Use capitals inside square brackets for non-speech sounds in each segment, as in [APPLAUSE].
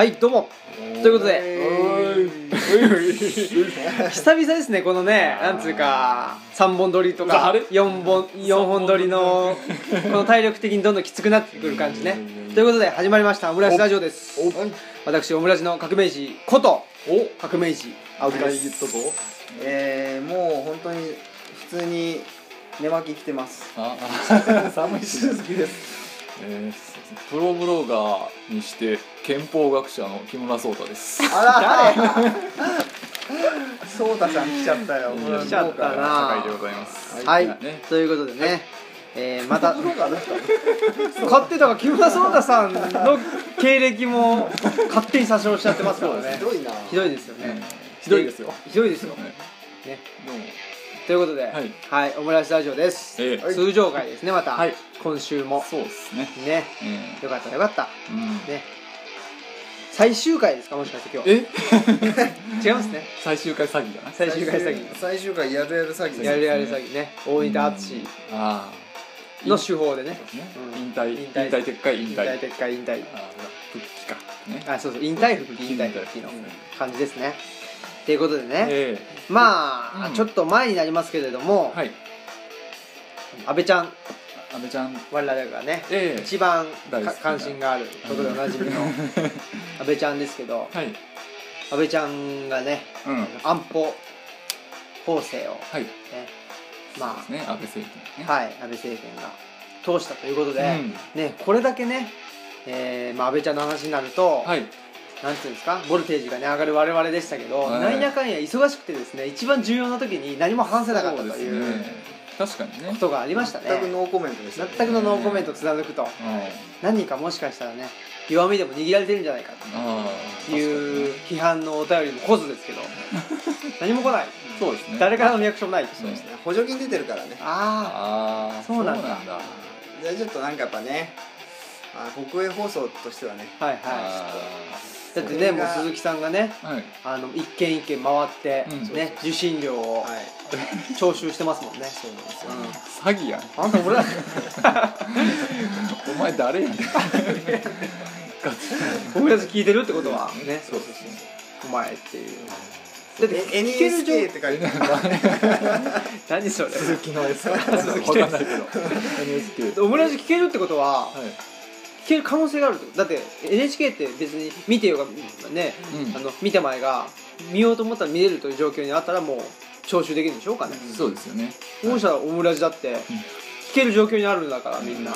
はいどうも。ということで。久々ですねこのねなんつうか3本撮りとかあれ4本四本撮りのこの体力的にどんどんきつくなってくる感じね。ということで始まりましたオムライスラジオです。私オムラジの革命児こと革命児青木です。えー、もう本当に普通に寝巻き着てます。ああ。[LAUGHS] 寒いし好きですえー、プロブロガーにして憲法学者の木村壮太です。あら誰そうたさん来ちゃったよ。来ちゃったな。酒井でございます。はい、ねということでね、えーまた勝手だから木村壮太さんの経歴も勝手に詐称しちゃってますからね。[LAUGHS] ひどいな。ひどいですよね、ひどいですよ。ひどいですよ、ねね、どうもということで、はい。オムライスラジオです、ええ。通常回ですねまた、はい。今週も。そうですね。ね。えよかったよかった。ーうん。ね。最終回ですかもしかして今日。え？[LAUGHS] 違いますね。最終回詐欺だな最終回詐欺。最終回やるやる詐欺。ですやるやる詐欺ね。大仁田淳。の手法でね。ね。うん。引退。引退。引退撤回引退。引退撤回引退。ああ復帰か。ね。あそうそう。引退復帰引退復帰の感じですねということでね、えまあ、うん。ちょっと前になりますけれども、えはい。安倍ちゃん。安倍ちゃん。我々がねええ。一番関心があることでおなじみの [LAUGHS] 安倍ちゃんですけどはい。安倍ちゃんがねうん。はい安保法制をそうねまですね。安倍政権ね。あはい安倍政権が通したということで、うん。ねこれだけね、えーまあ、安倍ちゃんの話になると、はいなんていうんですか？ボルテージがね上がる我々でしたけど、はい。なんやかんや忙しくてですね一番重要な時に何も話せなかったというですね。確かにね。ことがありましたね。全くノーコメントでしたね。全くのノーコメントを貫くと。うん。何かもしかしたらね弱みでも握られてるんじゃないかあという批判のお便りも来ずですけど [LAUGHS] 何も来ない。そうですね。誰からのリアクションもないそうですね。補助金出てるからね。あああそうなんだ。じゃあちょっとなんかやっぱねあ国営放送としてはねあはいはあいだってねもう鈴木さんがねーはい。あの一軒一軒回って、うんね受信料をはい。徴収してますもんね、そうなんですよ。うん。詐欺やん。あんた俺だ [LAUGHS] お前誰やねん。ガチ僕たち聞いてるってことは。ね。そうそうお前っていう。だってえ聞けるって書いて [LAUGHS] 何それ。鈴木のやつわ鈴木のやつかんないけど。オムライス聞けるってことははい聞ける可能性があるってこと。だって NHK って別に見てようがね、うん。あの見て前が見ようと思ったら見れるという状況にあったらもう徴収できるんでしょうかね、そうですよね。そうしたらオムラジだって聞ける状況にあるんだからみんな。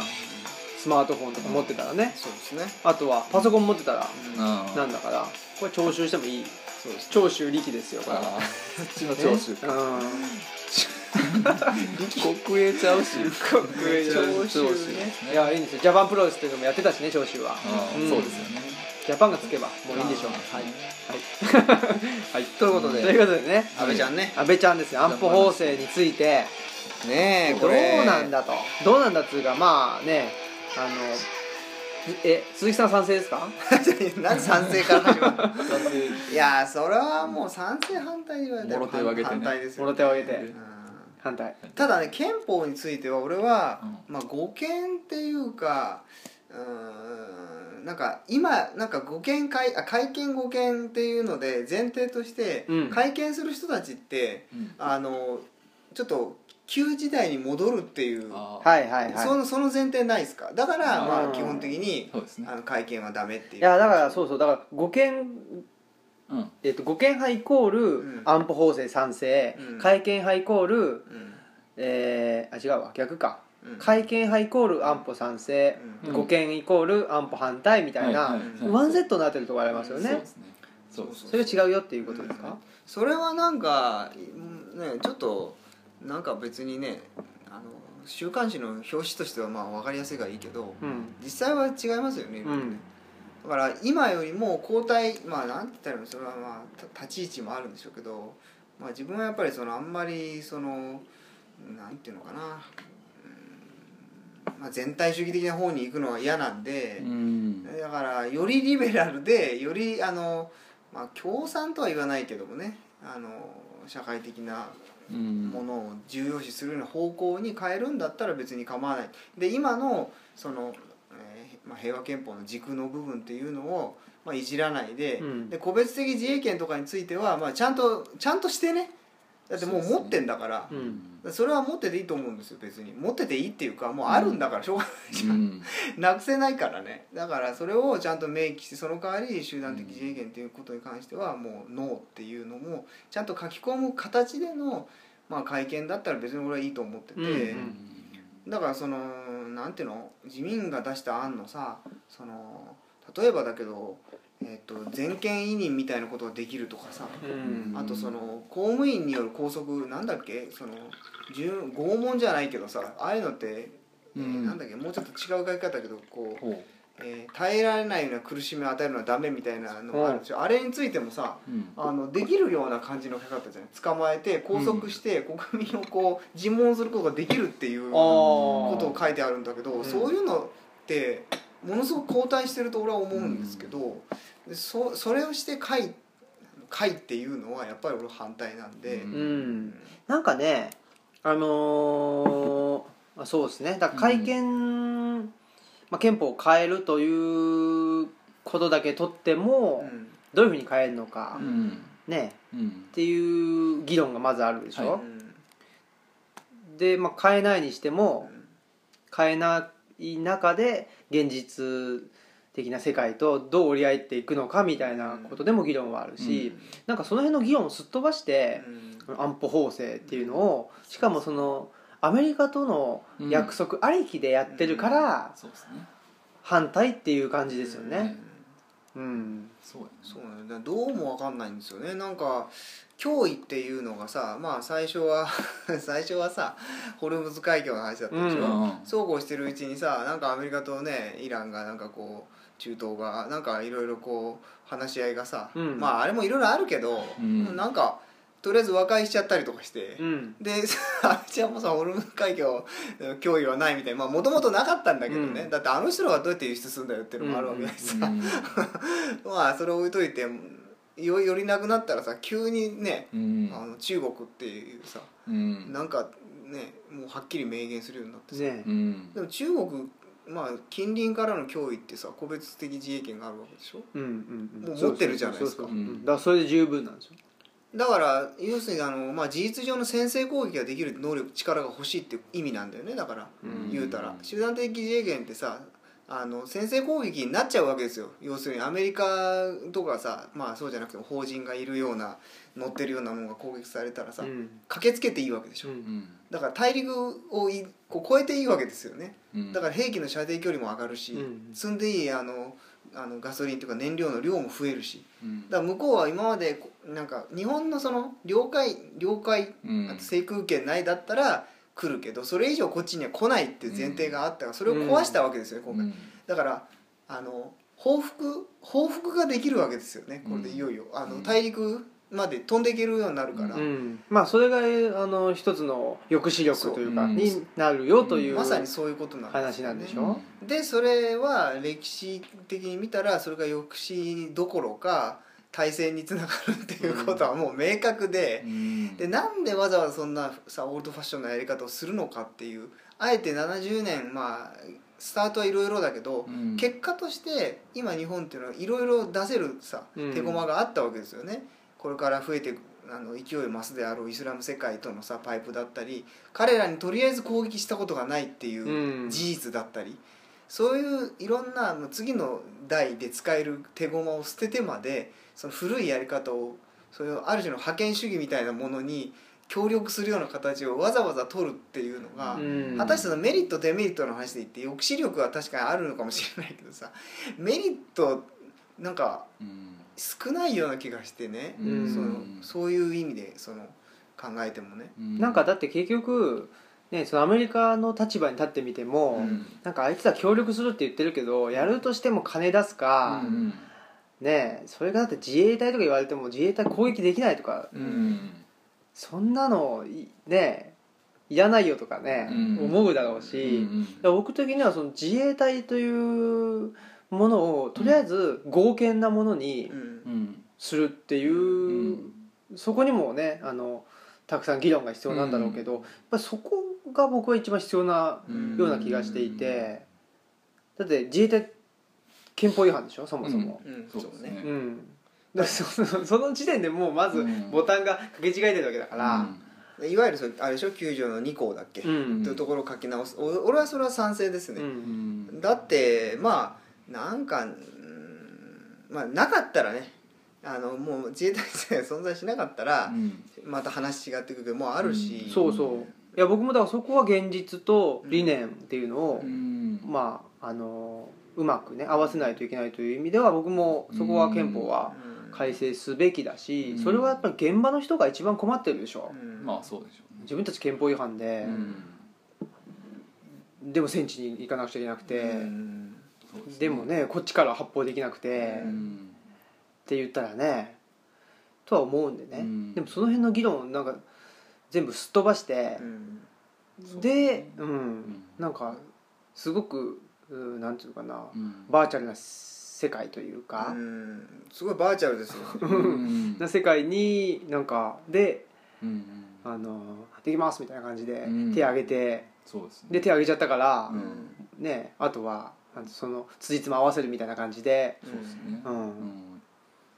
スマートフォンとか持ってたらね。そうですね。あとはパソコン持ってたらあなんだからこれ徴収してもいい。そうです徴収力ですよこれは。あそっちの徴収か。[LAUGHS] うん [LAUGHS] 国営ちゃうし。国営徴収徴収ねいやいいんですよ。ジャパンプロレスっていうのもやってたしね徴収は。そうですよね。ジャパンがつけばもういいんでしょう。はい。はい、はい、ということで。ということでね。安倍ちゃんね。安倍ちゃんですよ。安保法制について。どうねえこれ。なんだと。どうなんだっつうかまあねあのえ鈴木さん賛成ですか？[LAUGHS] なんで賛成から始まいやそれはもう賛成反対に言われたらもろ手を挙げてね。反対ですよもろ手を挙げて。うん反対。ただね憲法については俺は、うまあ護憲っていうかうーんなんか今なんか護憲会あ会見護憲っていうので前提として、うん。会見する人たちってうん。あのちょっと旧時代に戻るっていうあー。はいはいはい。そのその前提ないですか？だからうんまあ基本的にそうですね。あの会見はダメっていう。いやだからそうそう。だから護憲うん。えっと護憲派イコールん。安保法制賛成、うん。会見派イコールうん。えー、あ違うわ。逆か、うん。会見派イコール安保賛成、うん。護憲イコール安保反対みたいな、はいワンセットになってるところありますよね、そうですね。そうです。それが違うよっていうことですか、それはなんかうんねちょっとなんか別にねあの週刊誌の表紙としてはまあ分かりやすいからいいけどうん。実際は違いますよね、うんだから今よりも交代まあなんて言ったらそれはまあた立ち位置もあるんでしょうけど、まあ、自分はやっぱりそのあんまりそのなんていうのかな、うんまあ、全体主義的な方に行くのは嫌なんで、うん。だからよりリベラルでよりあの、まあ、共産とは言わないけどもねあの社会的なうん。ものを重要視するような方向に変えるんだったら別に構わない。で今のその、えーまあ、平和憲法の軸の部分っていうのを、まあ、いじらないで,、うん。で個別的自衛権とかについては、まあ、ちゃんとちゃんとしてね。だってもう持ってんだから。うん。それは持ってていいと思うんですよ別に。持ってていいっていうかもうあるんだからしょうがないじゃん、うん。なくせないからね。だからそれをちゃんと明記してその代わり集団的自衛権っていうことに関してはもうノーっていうのもちゃんと書き込む形での、まあ、会見だったら別に俺はいいと思ってて、うんうんだからそのなんていうの自民が出した案のさその例えばだけど、えっと全権委任みたいなことができるとかさうん。あとその公務員による拘束なんだっけその順拷問じゃないけどさああいうのって、えーうん。なんだっけもうちょっと違う書き方だけどこう、ほえー耐えられないような苦しみを与えるのはダメみたいなのがあるでしょ、あれについてもさううん。あのできるような感じの書き方じゃない捕まえて拘束して国民をこう尋問することができるっていうあことを書いてあるんだけど、ん。そういうのってものすごく後退してると俺は思うんですけど、でそそれをして会会っていうのはやっぱり俺は反対なんで、ううん。なんかねあのーまあそうですね。だから会見、まあ、憲法を変えるということだけとっても、うん。どういうふうに変えるのか、うん。ねうん。っていう議論がまずあるでしょ、はで、まあ、変えないにしても変えない中で現実的な世界とどう折り合っていくのかみたいなことでも議論はあるし、なんかその辺の議論をすっ飛ばして、安保法制っていうのをしかもそのアメリカとの約束ありきでやってるからそうですね。反対っていう感じですようん。ね。うん。そうね。だからどうも分かんないんですよね。なんか脅威っていうのがさまあ最初は [LAUGHS] 最初はさホルムズ海峡の話だったでしょ、うん。そうこうしてるうちにさなんかアメリカとねイランがなんかこう中東がなんかいろいろこう話し合いがさ、うん。まああれもいろいろあるけど、うん。なんかとりあえず和解しちゃったりとかして、うん。で [LAUGHS] あっちはもうさホルムズ海峡脅威はないみたいなまあもともとなかったんだけどね、うん。だってあの人がどうやって輸出するんだよっていうのもあるわけだしさ、[LAUGHS] まあそれ置いといてよよりなくなったらさ急にね、うん。あの中国っていうさうん。なんかねもうはっきり明言するようになってさ、ね。うん。でも中国まあ近隣からの脅威ってさ個別的自衛権があるわけでしょ？うんうんうん。もう持ってるじゃないですか。だからそれで十分なんですよ。だから要するにあの、まあ、事実上の先制攻撃ができる能力力が欲しいっていう意味なんだよね。だからうん。言うたら。集団的自衛権ってさあの先制攻撃になっちゃうわけですよ。要するにアメリカとかさまあそうじゃなくても法人がいるような乗ってるようなものが攻撃されたらさ、うん。駆けつけていいわけでしょ、うん。うんだから大陸をいこう越えていいわけですよね。うん。だから兵器の射程距離も上がるし、うん。積んでいいあのあのガソリンとか燃料の量も増えるし。うん。だから向こうは今までこなんか日本のその領海領海うん。あと制空権内だったら来るけどそれ以上こっちには来ないっていう前提があったからそれを壊したわけですよね今回。だからあの報復報復ができるわけですよねこれでいよいよ。あのうん。大陸まで飛んでいけるようになるから、うん。まあそれがあの一つの抑止力というかになるよというまさにそういうことなんで話なんでしょ？でそれは歴史的に見たらそれが抑止どころか対戦につながるっていうことはもう明確でう、ん。でなんでわざわざそんなさオールドファッションなやり方をするのかっていうあえて70年まあスタートはいろいろだけど、うん。結果として今日本っていうのはいろいろ出せるさうん。手駒があったわけですよね。これから増えていくあの勢い増すであろうイスラム世界とのさパイプだったり彼らにとりあえず攻撃したことがないっていううん。事実だったり、そういういろんな次の代で使える手駒を捨ててまでその古いやり方をそれをある種の覇権主義みたいなものに協力するような形をわざわざ取るっていうのが、うん。果たしてそのメリットデメリットの話で言って抑止力は確かにあるのかもしれないけどさメリットなんかうん少ないような気がしてね、うん。そのそういう意味でその考えてもね。なんかだって結局ねそのアメリカの立場に立ってみても、うん。なんかあいつら協力するって言ってるけどやるとしても金出すか、うん。ねそれがだって自衛隊とか言われても自衛隊攻撃できないとかうん。そんなのいねいらないよとかね、うん。思うだろうし、僕的にはその自衛隊というものをとりあえず合憲なものにするっていう、うん。そこにもねあのたくさん議論が必要なんだろうけど、やっぱりそこが僕は一番必要なうん。ような気がしていて、だって自衛隊憲法違反でしょ？そもそも。うん。その時点でもうまずうん。ボタンが掛け違えてるわけだからでいわゆるそれあれでしょ？9条の2項だっけ、うん。というところを書き直す。お俺はそれは賛成ですね、だってまあなんかうんまあなかったらねあのもう自衛隊さえ [LAUGHS] 存在しなかったら、うん。また話違ってくるけどもうあるし、そうそう。いや僕もだからそこは現実と理念っていうのを、うん。まああのうまくね合わせないといけないという意味では僕もそこは憲法はうん。改正すべきだしうん。それはやっぱり現場の人が一番困ってるでしょ。うん。まあそうでしょうね。自分たち憲法違反で。うん。でも戦地に行かなくちゃいけなくうてでもねこっちから発砲できなくてって言ったらねとは思うんでね、うん。でもその辺の議論なんか全部すっ飛ばしてう、ん。で、うん。ん。なんかすごくうんなんていうのかな、うん。バーチャルな世界というか、うん。すごいバーチャルですよ。うん。な世界になんかでうんあのできますみたいな感じでうん。手挙げて、で手挙げちゃったから、うん。ねあとはその辻褄合わせるみたいな感じで、そうですね。うん。うん。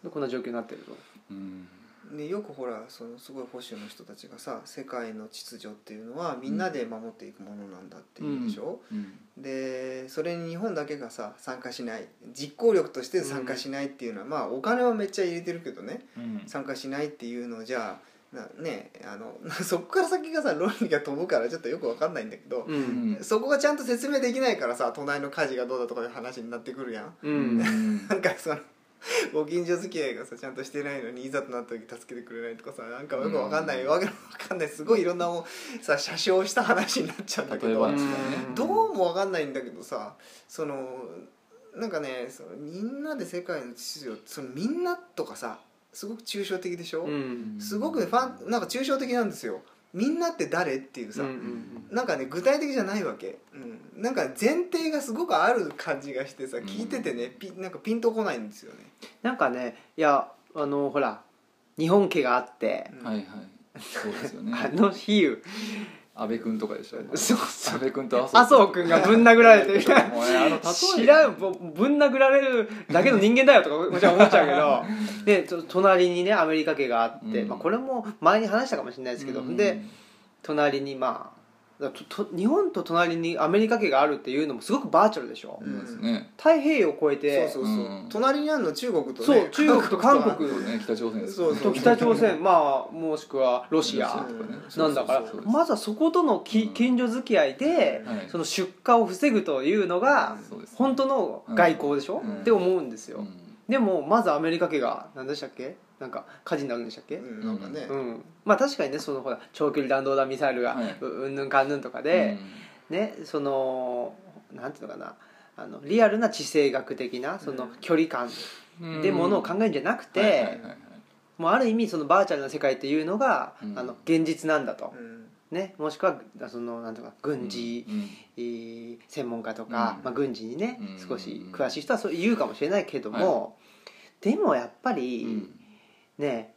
でこんな状況になってると。うん。でよくほらそのすごい保守の人たちがさ世界の秩序っていうのはみんなで守っていくものなんだっていうでしょ、うん。でそれに日本だけがさ参加しない。実行力として参加しないっていうのは、まあお金はめっちゃ入れてるけどね。うん。参加しないっていうのをじゃあなねあの [LAUGHS] そこから先がさ論理が飛ぶからちょっとよくわかんないんだけど、ううん。んそこがちゃんと説明できないからさ隣の火事がどうだとかいう話になってくるやん。ううん。んなんかそのご近所付き合いがさちゃんとしてないのにいざとなった時助けてくれないとかさなんかよくわかんない、うん。わけのわかんないすごいいろんなもんさ車掌した話になっちゃうんだけどどうもわかんないんだけどさそのなんかねそのみんなで世界の秩序そのみんなとかさすごく抽象的でしょ、うん。すごくねファンなんか抽象的なんですよ。みんなって誰っていうさ、うんうんなんかね具体的じゃないわけ、うん、なんか前提がすごくある感じがしてさ聞いててね、ピなんかピンとこないんですよね、なんかねいやあのほら日本家があって、うんはいはい。そうですよね。あの比喩安倍君とかでしょそうそう。安倍君と麻麻生君がぶん殴られて。知らんぼぶん殴られるだけの人間だよとかもちろん思っちゃうけど。でと隣にねアメリカ家があって、うん。まあ、これも前に話したかもしれないですけど、うん。で隣にまあ日本と隣にアメリカ家があるっていうのもすごくバーチャルでしょ、そうですね。太平洋を越えてそうそうそう、うん。隣にあるの中国とねそう中国と韓国そうね北朝鮮ですそうそうと北朝鮮まあもしくはロシアなんだから。まずはそことのき近所付き合いで、はい。その出荷を防ぐというのが本当の外交でしょ、うん。って思うんですよ、うん。でもまずアメリカ家が何でしたっけ？なんか火事になるんでしたっけ、うんなんかね、うん。まあ確かにねそのほら長距離弾道弾ミサイルがはい。ううんぬんかんぬんとかで、ねそのなんていうのかなあのリアルな地政学的なそのうん。距離感うん。でものを考えるんじゃなくて、もうある意味そのバーチャルな世界っていうのが、うん。あの現実なんだと、うん。ね、もしくはそのなんていうか軍事、う専門家とか、うん。まあ、軍事にね、うん。少し詳しい人はそう言うかもしれないけども、でもやっぱり、うんね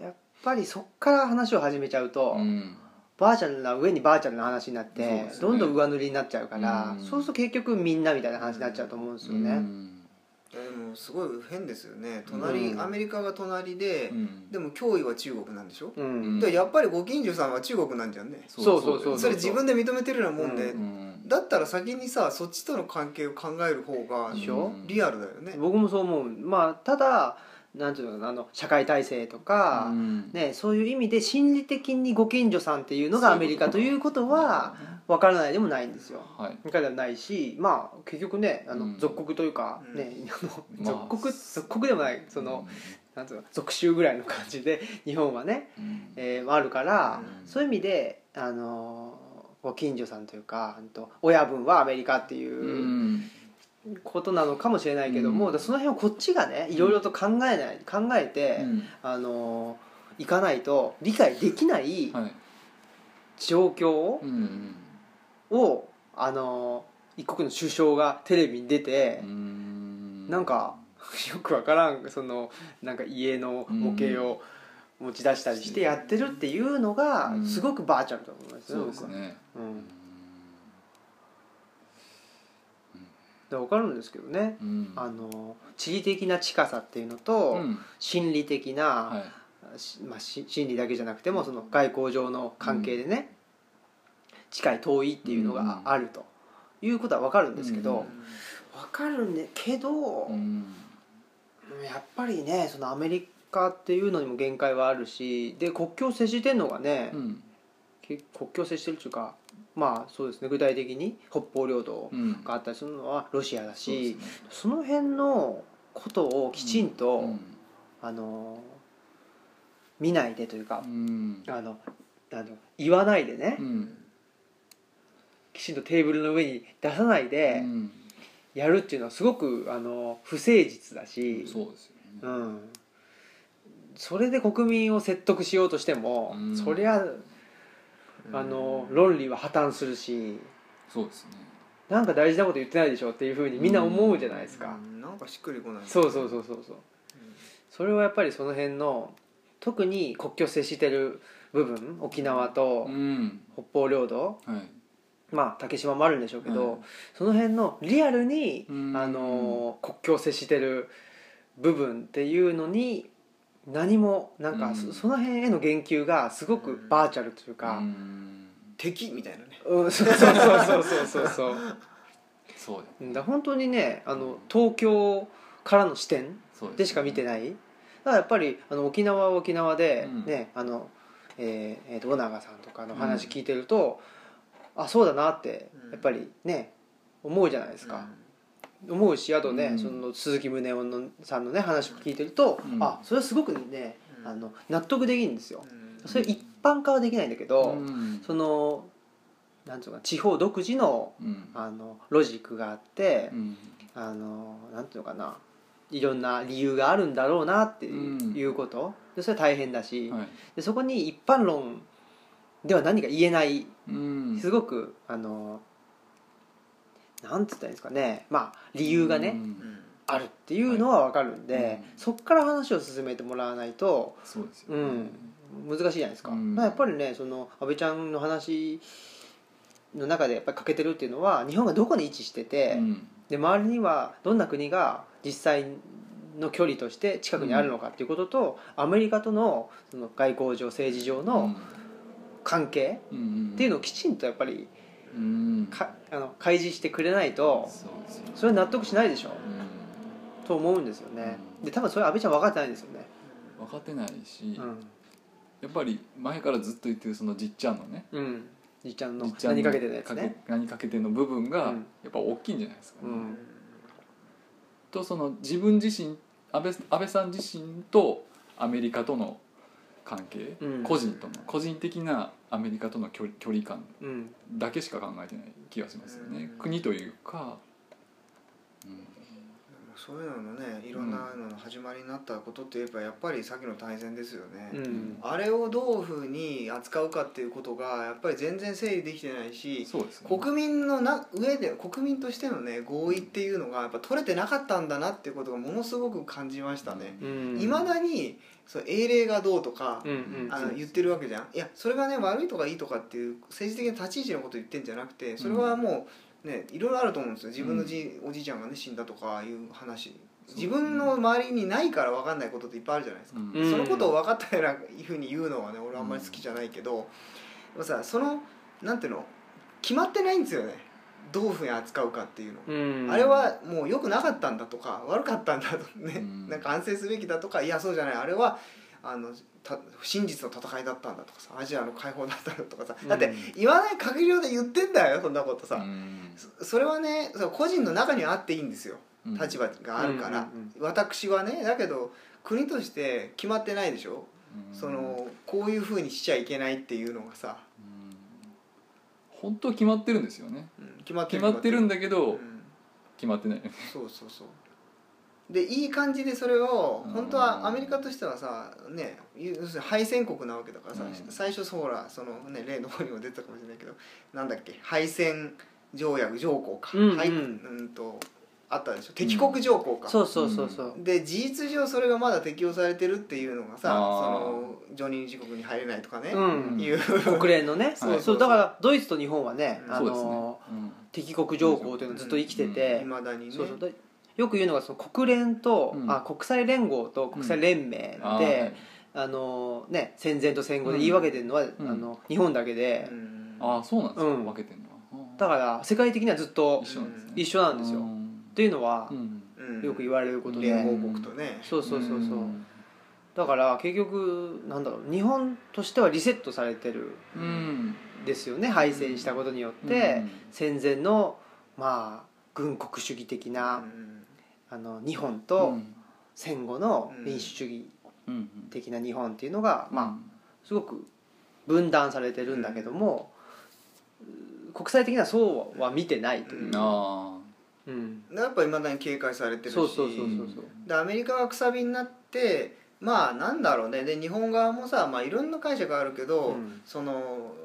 やっぱりそっから話を始めちゃうと、うん。バーチャルな上にバーチャルな話になって、ね。どんどん上塗りになっちゃうから、うん。そうすると結局みんなみたいな話になっちゃうと思うんですよね。うん。でもすごい変ですよね。隣、うん。アメリカが隣で、うん。でも脅威は中国なんでしょ、うん。うんでやっぱりご近所さんは中国なんじゃんね。そうそうそうそれ自分で認めてるようなもんで、うん。だったら先にさそっちとの関係を考える方がでしょ？リアルだよね、僕もそう思う。まあただなんていうのあの社会体制とか、うん。ね、そういう意味で心理的にご近所さんっていうのがアメリカということは分からないでもないんですよ。はい。分からないしまあ結局ねあのうん。属国というか、うん。ねあのまあ属国属国でもないその、なんていうの属州ぐらいの感じで [LAUGHS] 日本はね、うん。えーあるから、うん。そういう意味であのご近所さんというか親分はアメリカっていううんことなのかもしれないけども、うんその辺をこっちがねいろいろと考えない考えて、うん。あのいかないと理解できないはい。状況うんを、あの一国の首相がテレビに出てう、ん。なんか [LAUGHS] よくわからんそのなんか家の模型を持ち出したりしてやってるっていうのがうん。すごくバーチャルだと思いますねそうですね。うん、で分かるんですけどね、うん。あの地理的な近さっていうのと、うん。心理的な、はい。しまあ、し心理だけじゃなくてもその外交上の関係でね、近い遠いっていうのがあるということは分かるんですけど、うん。分かるんでけど、うん。やっぱりねそのアメリカっていうのにも限界はあるしで国境を接してるのがね、うん。け国境を接してるっていうかまあそうですね。具体的に北方領土うんがあったりするのはロシアだしその辺のことをきちんと、うん。あの見ないでというかう、ん。あのあの言わないでね、うん。きちんとテーブルの上に出さないでうん。やるっていうのはすごくあの不誠実だし、そうですようねん、それで国民を説得しようとしても、うん。そりゃあの論理は破綻するしそうですね。なんか大事なこと言ってないでしょっていうふうにみんな思うじゃないですか、うん。なんかしっくりこない。そうそうそうそうそう。それはやっぱりその辺の特に国境接してる部分沖縄とうん。北方領土はい。まあ竹島もあるんでしょうけど、はい。その辺のリアルに、うん。あの国境を接してる部分っていうのに何もなんかそ,、その辺への言及がすごくバーチャルというか、敵みたいなね、うん、そうそうそうそうそうそうそう。だ,、だ本当にねあの東京からの視点でしか見てない、ね、だからやっぱりあの沖縄は沖縄でね、うん、あのえー、えー、と小長さんとかの話聞いてると、うん、あそうだなってやっぱりね思うじゃないですか、思うしあとね、うん。その鈴木宗男のさんのね話を聞いてると、うん。あそれはすごくねうん。あの納得できるんですよ。うん。それ一般化はできないんだけど、うん。そのなんうのかな地方独自のうん。あのロジックがあって、うん。あのなんていうのかないろんな理由があるんだろうなっていう,、こと。でそれは大変だし、はい。でそこに一般論では何か言えない。うん。すごくあのなんつったらいいんですかね。まあ理由がね、あるっていうのは分かるんで、はいうん。そこから話を進めてもらわないと、そうですよ。ねうん、難しいじゃないですか,、うん。だからやっぱりねその安倍ちゃんの話の中でやっぱり欠けてるっていうのは日本がどこに位置してて、うん。で周りにはどんな国が実際の距離として近くにあるのかっていうことと、アメリカとのその外交上政治上の関係うんっていうのをきちんとやっぱりうんかあの開示してくれないとそれは納得しないでしょ？うん。と思うんですよね。うん。で多分それ安倍ちゃん分かってないんですよね、分かってないしうん。やっぱり前からずっと言ってるそのじっちゃんのねうん。じっちゃんの何かけてるやつね。何かけての部分がうん。やっぱ大きいんじゃないですかね、うん。とその自分自身安倍安倍さん自身とアメリカとの関係、うん。個人との個人的なアメリカとの距離感うん。だけしか考えてない気がしますよね、うん。国というか、うんそういうののねいろんなのの始まりになったことって言えばやっぱりさっきの大戦ですよね、うん。あれをどういうふうに扱うかっていうことがやっぱり全然整理できてないしね。国民のな上で国民としてのね合意っていうのがやっぱ取れてなかったんだなっていうことがものすごく感じましたね。うん。いま、未だにそう英霊がどうとか、うんうんあの言ってるわけじゃん。いやそれがね悪いとかいいとかっていう政治的な立ち位置のこと言ってんじゃなくてそれはもうねいろいろあると思うんですよ。自分のじ、おじいちゃんがね死んだとかいう話。自分の周りにないから分かんないことっていっぱいあるじゃないですか、うん。うんそのことを分かったようなふうに言うのはね俺あんまり好きじゃないけど、でもさそのなんていうの決まってないんですよね。どういうふうに扱うかっていうの、うん。あれはもう良くなかったんだとか悪かったんだとね、うん。なんか反省すべきだとかいやそうじゃない。あれはあのた真実の戦いだったんだとかさアジアの解放だったんだとかさだってうん言わない限りようで言ってんだよそんなことさ、うん。そそれはね個人の中にはあっていいんですよ。うん。立場があるから、私はねだけど国として決まってないでしょ、うん。そのこういうふうにしちゃいけないっていうのがさ、うん。本当は決まってるんですよね。うん決まってるんだけど、うん。決まってない。そうそうそうでいい感じでそれをうん。本当はアメリカとしてはさね要するに敗戦国なわけだからさ、うん。最初ほらそのね例の方にも出てたかもしれないけどなんだっけ敗戦条約条項か、うんうん。はいうんとあったでしょ。敵国条項か、そうそうそうそう。で事実上それがまだ適用されてるっていうのがさその常任理事国に入れないとかね、うん。いう。国連のね。[LAUGHS] そうそう。だからドイツと日本はねあそうですね。の、敵国条項というのがずっと生きてて、いまだにね。そうそう。だよく言うのがその国連と、うん。あ国際連合と国際連盟で、あのね、戦前と戦後で言い分けてるのは、うん。あの日本だけで、うん。ああそうなんですか、うん。分けてんの？はだから世界的にはずっと一緒なんですよ、っうん。ていうのはう、ん。うんよく言われることで、連合国とね。そうそうそうそう、ん。だから結局なんだろう日本としてはリセットされてるうん。ですよね。敗戦したことによって、戦前のまあ軍国主義的な、うん。あの日本うとん。戦後の民主主義うん的な日本っていうのが、まああすごく分断されてるんだけども、国際的にはそうは見てないという、あうん。やっぱいまだに警戒されてるし。そうそうそうそうそう。でアメリカがくさびになってまあなんだろうね。で日本側もさ、まあ、いろんな解釈あるけど、うん。そのうん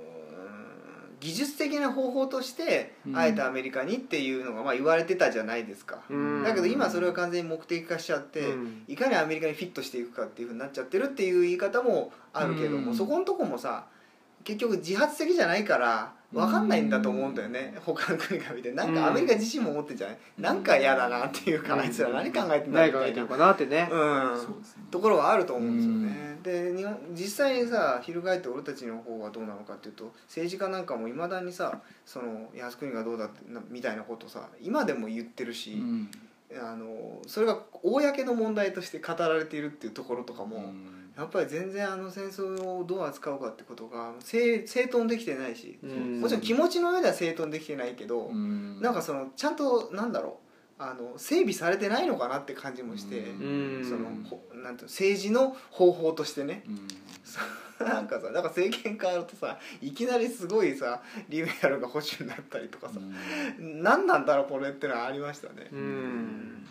技術的な方法としてうん。あえてアメリカにっていうのがまあ言われてたじゃないですか、うん。だけど今それが完全に目的化しちゃって、うん。いかにアメリカにフィットしていくかっていうふうになっちゃってるっていう言い方もあるけども、うん。そこのとこもさ結局自発的じゃないから分かんないんだと思うんだよね、他の国が見て。なんかアメリカ自身も思ってんじゃない、なんか嫌だなっていうか、あいつら何考えてんだ何みたいな。考えてるかなってね、ところはあると思うんですよね、で日本実際にさ翻って俺たちの方はどうなのかっていうと政治家なんかもいまだにさその靖国がどうだってなみたいなことさ今でも言ってるし、うん。あのそれが公の問題として語られているっていうところとかも、うんやっぱり全然あの戦争をどう扱うかってことが整整頓できてないし、うん。もちろん気持ちの上では整頓できてないけど、うん。なんかそのちゃんとなんだろうあの整備されてないのかなって感じもして、うん。そのほなんて政治の方法としてね。うん。[LAUGHS] なんかさなんか政権変わるとさいきなりすごいさリベラルが保守になったりとかさ、何なんだろうこれってのはありましたね、うん。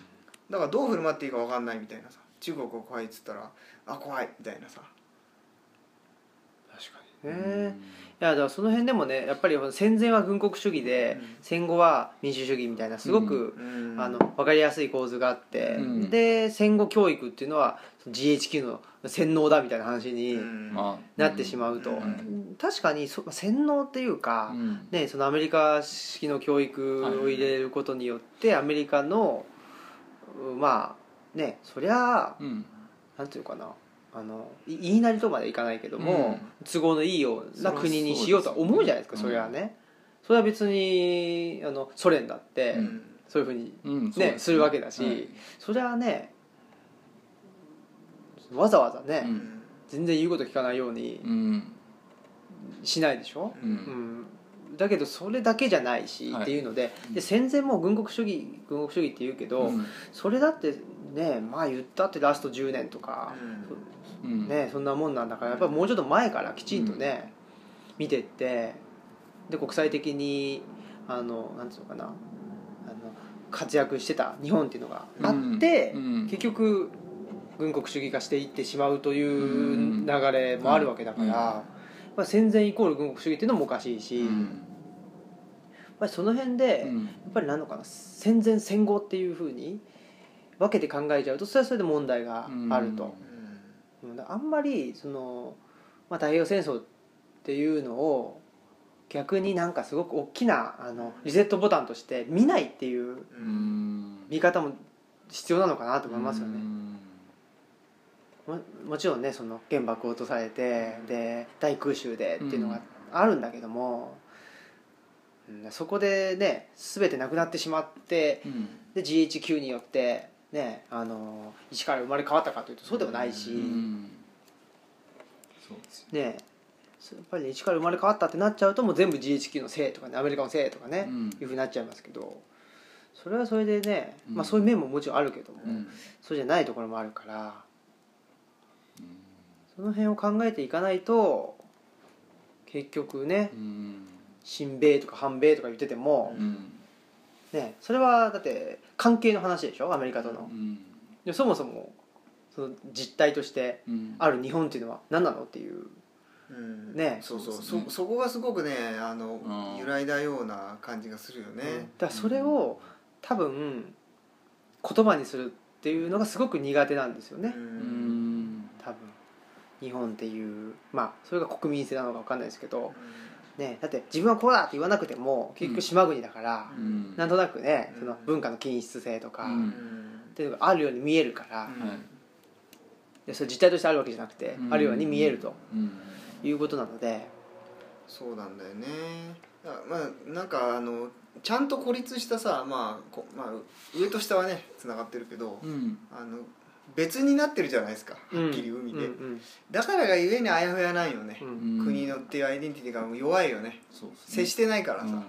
だからどう振る舞っていいか分かんないみたいなさ中国が怖いっつったらあ怖いみたいなさ。確かにね、いやだからその辺でもねやっぱり戦前は軍国主義で、うん。戦後は民主主義みたいなすごく、うん。あの分かりやすい構図があって、うん。で戦後教育っていうのは GHQ の洗脳だみたいな話になってしまうと、うん。確かにそ洗脳っていうか、うん。ね、そのアメリカ式の教育を入れることによってアメリカのうんまあねそりゃあうんなんていうかな。あのい言いなりとまでいかないけども、都合のいいような国にしようとは思うじゃないですかそれはね。それは別にあのソ連だって、うん。そういうふうにうんね。すするわけだし、はい。それはねわざわざね、うん。全然言うこと聞かないようにうん。しないでしょ、ううん。んだけどそれだけじゃないし、はい。っていうのでで戦前も軍国主義軍国主義って言うけど、うん。それだってねまあ言ったってラスト10年とか、うん。ね、そんなもんなんだからやっぱりもうちょっと前からきちんとね、見てってで国際的にあのなんていうのかなあの活躍してた日本っていうのがあって、結局軍国主義化していってしまうという流れもあるわけだから、うん。まあ、戦前イコール軍国主義っていうのもおかしいし、やっその辺で、うん。やっぱり何のかな戦前戦後っていうふうに分けて考えちゃうとそれはそれで問題があると。うん。あんまりその、まあ、太平洋戦争っていうのを逆になんかすごく大きなあのリセットボタンとして見ないっていう見方も必要なのかなと思いますよね。うん。ももちろんねその原爆を落とされてで大空襲でっていうのがあるんだけども、うん。そこでね全てなくなってしまってうん。で GHQ によってねあの一から生まれ変わったかというとそうでもないし。うん。そうですよ。ねやっぱりね一から生まれ変わったってなっちゃうともう全部 GHQ のせいとかねアメリカのせいとかね、うん。いうふうになっちゃいますけどそれはそれでね、うん。まあ、そういう面ももちろんあるけども、うん。そうじゃないところもあるからその辺を考えていかないと結局ねうん。親米とか反米とか言ってても、うんね、それはだって関係の話でしょ？アメリカとの。う。ん。でそもそもその実態としてうん。ある日本っていうのは何なのっていう。うん。ね。そうそう。そそそこがすごくねあのうん。揺らいだような感じがするよね、だからそれを多分言葉にするっていうのがすごく苦手なんですよね。ううん。ん多分。日本っていうまあそれが国民性なのか分かんないですけどね、だって自分はこうだって言わなくても結局島国だから、うん。なんとなくねうん。その文化の均質性とか、うん。うんっていうのがあるように見えるから、うん。はいでそれ実態としてあるわけじゃなくて、うん。あるように見えるとうん。いうことなので、そうなんだよね。まあなんかあのちゃんと孤立したさ、まあこまあ、上と下はねつながってるけど、うん。あの別になってるじゃないですか。うん。はっきり海で、うんだからがゆえにあやふやないよね。国のっていうアイデンティティが弱いよね。ね。接してないからさ、うん。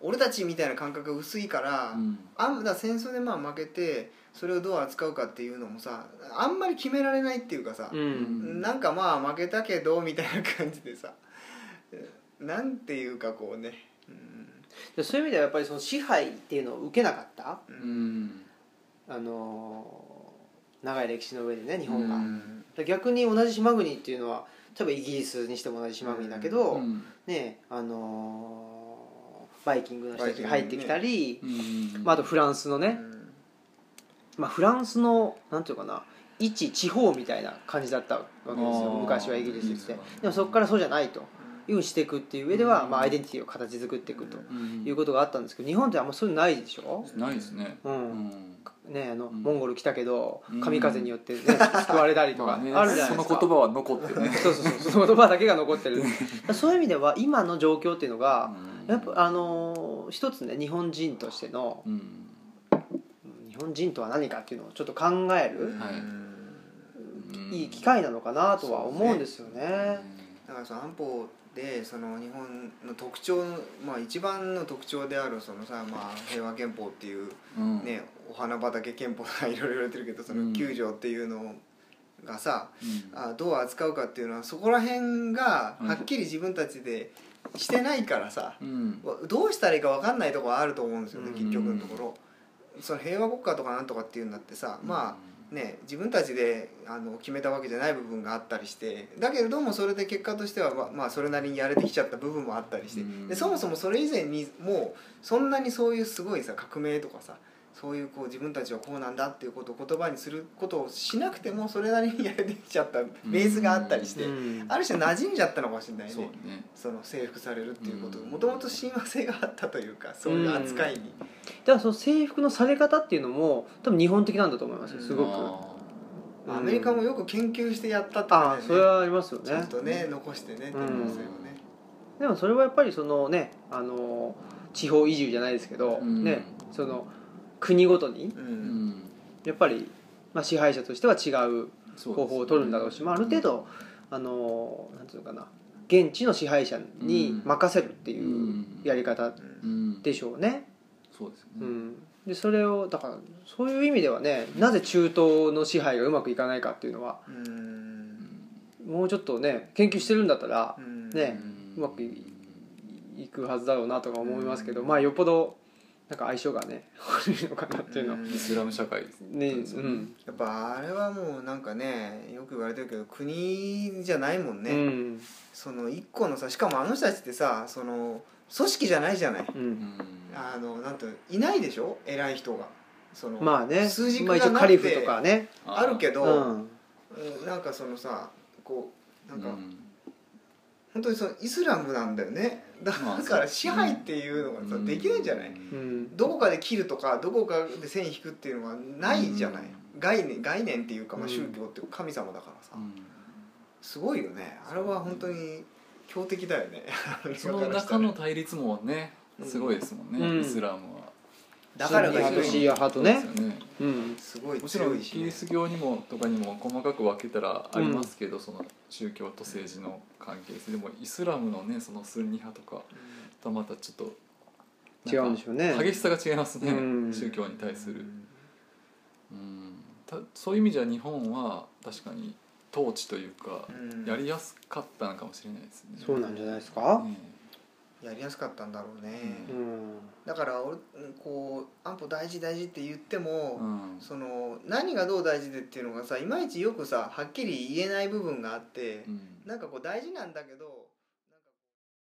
俺たちみたいな感覚が薄いから、うん。あんだ戦争でまあ負けてそれをどう扱うかっていうのもさあんまり決められないっていうかさう、ん。なんかまあ負けたけどみたいな感じでさなんていうかこうね、うん。でそういう意味ではやっぱりその支配っていうのを受けなかった、ううんん。あのー長い歴史の上でね日本が、うん。で逆に同じ島国っていうのは例えばイギリスにしても同じ島国だけど、うん。ねあのーバイキングの人たちが入ってきたり、うん。まあ、あとフランスのね、まあ、フランスのなんていうかな一地方みたいな感じだったわけですよ。昔はイギリスって。ですねでもそこからそうじゃないと。いうふうにしていくっていう上では、うん。まあ、アイデンティティを形作っていくとうん。いうことがあったんですけど日本ってあんまそういうのないでしょ、ないですね。うん。うんね、あのうん。モンゴル来たけどうん。神風によって、ね、救われたりとか [LAUGHS] まあるじゃないですか、その言葉は残ってね。[LAUGHS] そうそうそう。その言葉だけが残ってる。[LAUGHS] そういう意味では今の状況っていうのが、やっぱあのー一つね日本人としてのうん。日本人とは何かっていうのをちょっと考える、はい。うんいい機会なのかなとは思うんですよね。だからその安保でその日本の特徴の、まあ、一番の特徴であるそのさ、まあ、平和憲法っていう、うん。ね、お花畑憲法とかいろいろ言われてるけどそのうん。9条っていうのがさ、うん。あどう扱うかっていうのはそこら辺がうん。はっきり自分たちでしてないからさ、うん。どうしたらいいか分かんないところはあると思うんですよね、うん。結局のところ。その平和国家とかなんとかっていうんだってさ、まあね、自分たちであの決めたわけじゃない部分があったりしてだけれどもそれで結果としてはままあそれなりにやれてきちゃった部分もあったりしてうん。でそもそもそれ以前にもうそんなにそういうすごいさ革命とかさそういうこう自分たちはこうなんだっていうことを言葉にすることをしなくてもそれなりにやれてきちゃったベースがあったりしてうん。ある種馴染んじゃったのかもしれないね。ねその征服されるっていうことうんもともと親和性があったというかそういう扱いに。だからその制服のされ方っていうのも多分日本的なんだと思いますよすごく。アメリカもよく研究してやったってああそれはありますよね。ちょっ。とね残してね可能性をね。でもそれはやっぱりそのねあの地方移住じゃないですけど、うん。ねその国ごとにやっぱり、まあ、支配者としては違う方法を取るんだろうし、まあ、ある程度あのなんていうのかな現地の支配者に任せるっていうやり方うん。でしょうね。そうですよね。うん、でそれをだからそういう意味ではねなぜ中東の支配がうまくいかないかっていうのはうん。もうちょっとね研究してるんだったらうん。ねうまくいいくはずだろうなとか思いますけど、まあよっぽどなんか相性がね [LAUGHS] 悪いのかなっていうの。はうん。イスラム社会ですね。うん。やっぱあれはもうなんかねよく言われてるけど国じゃないもんね、うん。その一個のさしかもあの人たちってさその組織じゃないじゃない。うん。あのなんていないでしょ？偉い人が。そのまあね。数字まあ、がなくて一応カリフとかね。あるけど、うんうん。なんかそのさこうなんか、うん。本当にそのイスラムなんだよねだから支配っていうのがさ、うん。できないんじゃない、うん。どこかで切るとかどこかで線引くっていうのがないじゃない、うん。概念概念っていうか、まあ、うん。宗教っていうか神様だからさ、うん。すごいよね。あれは本当に強敵だよね。[LAUGHS] その中の対立もねすごいですもんね、うん。イスラムはだからシーア派とシーア派とねですよね。うん。すごいもちろんキリスト教にもとかにも細かく分けたらありますけど、その宗教と政治の関係性。でもイスラムのねそのスンニ派とかとまたちょっと違うんでしょうね。激しさが違いますね、うん。宗教に対する、うん、たそういう意味じゃ日本は確かに統治というかうん。やりやすかったのかもしれないですね、そうなんじゃないですか？ねやりやすかったんだろうね、うん。だから俺うんこう安保大事大事って言っても、うん。その何がどう大事でっていうのがさいまいちよくさはっきり言えない部分があって、うん。なんかこう大事なんだけど